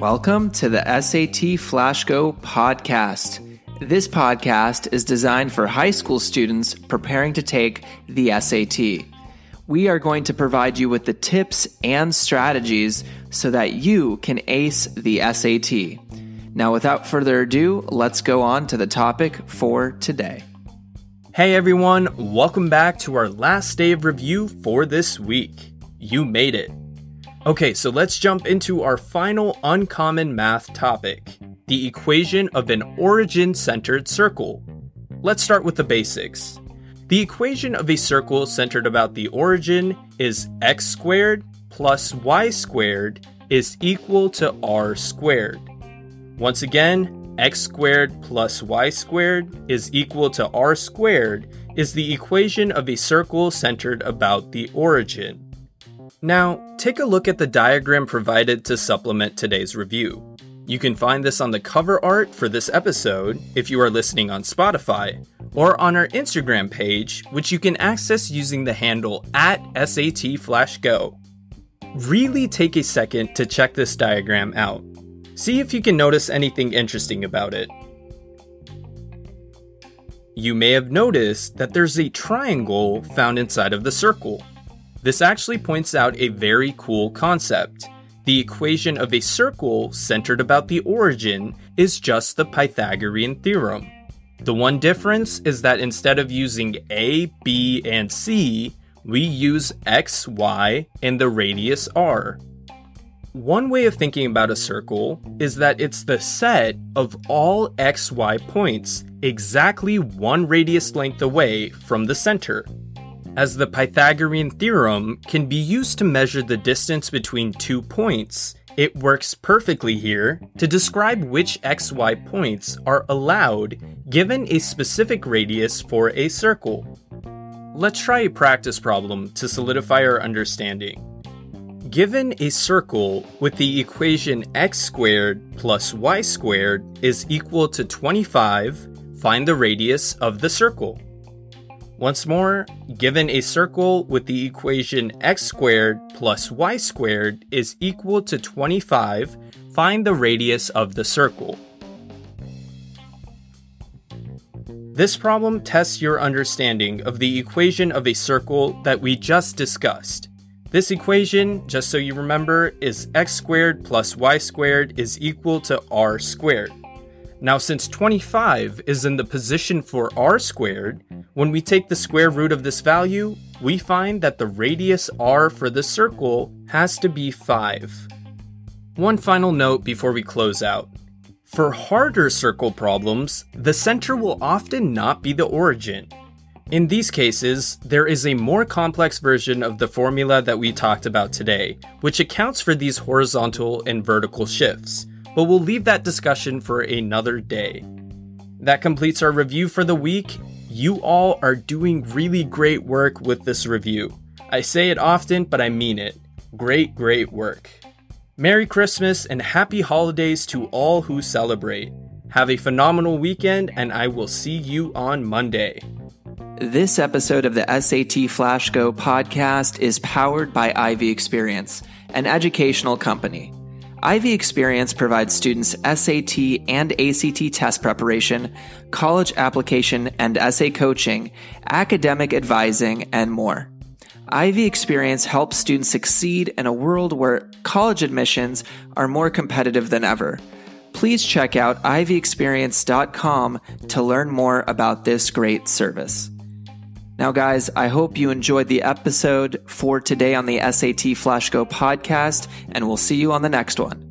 Welcome to the SAT Flash Go podcast. This podcast is designed for high school students preparing to take the SAT. We are going to provide you with the tips and strategies so that you can ace the SAT. Now, without further ado, let's go on to the topic for today. Hey everyone, welcome back to our last day of review for this week. You made it. Okay, so let's jump into our final uncommon math topic the equation of an origin centered circle. Let's start with the basics. The equation of a circle centered about the origin is x squared plus y squared is equal to r squared. Once again, x squared plus y squared is equal to r squared is the equation of a circle centered about the origin. Now, take a look at the diagram provided to supplement today's review. You can find this on the cover art for this episode if you are listening on Spotify, or on our Instagram page, which you can access using the handle at SATFlashGo. Really take a second to check this diagram out. See if you can notice anything interesting about it. You may have noticed that there's a triangle found inside of the circle. This actually points out a very cool concept. The equation of a circle centered about the origin is just the Pythagorean theorem. The one difference is that instead of using A, B, and C, we use X, Y, and the radius R. One way of thinking about a circle is that it's the set of all xy points exactly one radius length away from the center as the Pythagorean theorem can be used to measure the distance between two points. It works perfectly here to describe which xy points are allowed given a specific radius for a circle. Let's try a practice problem to solidify our understanding. Given a circle with the equation x squared plus y squared is equal to 25, find the radius of the circle. Once more, given a circle with the equation x squared plus y squared is equal to 25, find the radius of the circle. This problem tests your understanding of the equation of a circle that we just discussed. This equation, just so you remember, is x squared plus y squared is equal to r squared. Now, since 25 is in the position for r squared, when we take the square root of this value, we find that the radius r for the circle has to be 5. One final note before we close out. For harder circle problems, the center will often not be the origin. In these cases, there is a more complex version of the formula that we talked about today, which accounts for these horizontal and vertical shifts but we'll leave that discussion for another day. That completes our review for the week. You all are doing really great work with this review. I say it often, but I mean it. Great, great work. Merry Christmas and happy holidays to all who celebrate. Have a phenomenal weekend, and I will see you on Monday. This episode of the SAT Flash Go podcast is powered by Ivy Experience, an educational company. Ivy Experience provides students SAT and ACT test preparation, college application and essay coaching, academic advising, and more. Ivy Experience helps students succeed in a world where college admissions are more competitive than ever. Please check out ivyexperience.com to learn more about this great service. Now, guys, I hope you enjoyed the episode for today on the SAT Flash Go podcast, and we'll see you on the next one.